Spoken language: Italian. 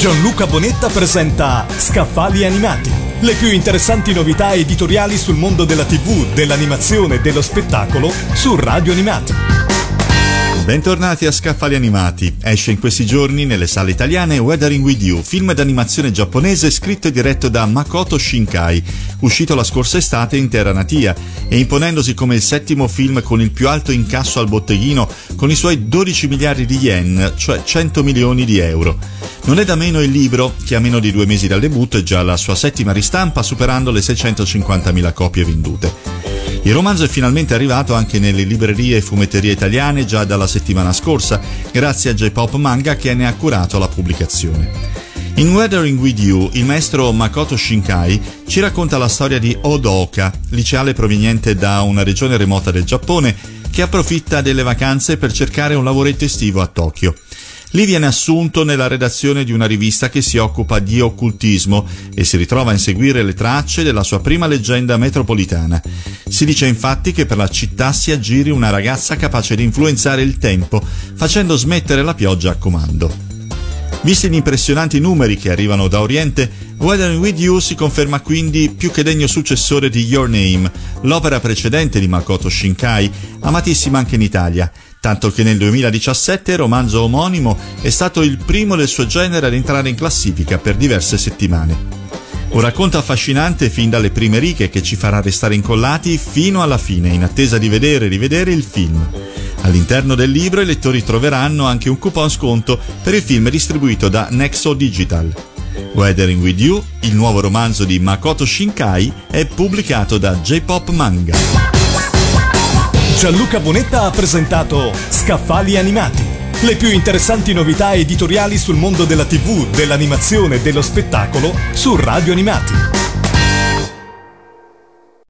Gianluca Bonetta presenta Scaffali Animati. Le più interessanti novità editoriali sul mondo della TV, dell'animazione e dello spettacolo su Radio Animati. Bentornati a Scaffali Animati. Esce in questi giorni nelle sale italiane Weathering With You, film d'animazione giapponese scritto e diretto da Makoto Shinkai, uscito la scorsa estate in terra natia e imponendosi come il settimo film con il più alto incasso al botteghino con i suoi 12 miliardi di yen, cioè 100 milioni di euro. Non è da meno il libro, che a meno di due mesi dal debutto è già alla sua settima ristampa superando le 650.000 copie vendute. Il romanzo è finalmente arrivato anche nelle librerie e fumetterie italiane già dalla settimana scorsa, grazie a J-Pop Manga che ne ha curato la pubblicazione. In Weathering With You, il maestro Makoto Shinkai ci racconta la storia di Odoka, liceale proveniente da una regione remota del Giappone, che approfitta delle vacanze per cercare un lavoretto estivo a Tokyo. Lì viene assunto nella redazione di una rivista che si occupa di occultismo e si ritrova a inseguire le tracce della sua prima leggenda metropolitana. Si dice infatti che per la città si aggiri una ragazza capace di influenzare il tempo, facendo smettere la pioggia a comando. Visti gli impressionanti numeri che arrivano da Oriente, Weathering With You si conferma quindi più che degno successore di Your Name, l'opera precedente di Makoto Shinkai, amatissima anche in Italia, tanto che nel 2017 il romanzo omonimo è stato il primo del suo genere ad entrare in classifica per diverse settimane. Un racconto affascinante fin dalle prime righe che ci farà restare incollati fino alla fine in attesa di vedere e rivedere il film. All'interno del libro i lettori troveranno anche un coupon sconto per il film distribuito da Nexo Digital. Weathering With You, il nuovo romanzo di Makoto Shinkai, è pubblicato da J-Pop Manga. Gianluca Bonetta ha presentato Scaffali Animati. Le più interessanti novità editoriali sul mondo della TV, dell'animazione e dello spettacolo su Radio Animati.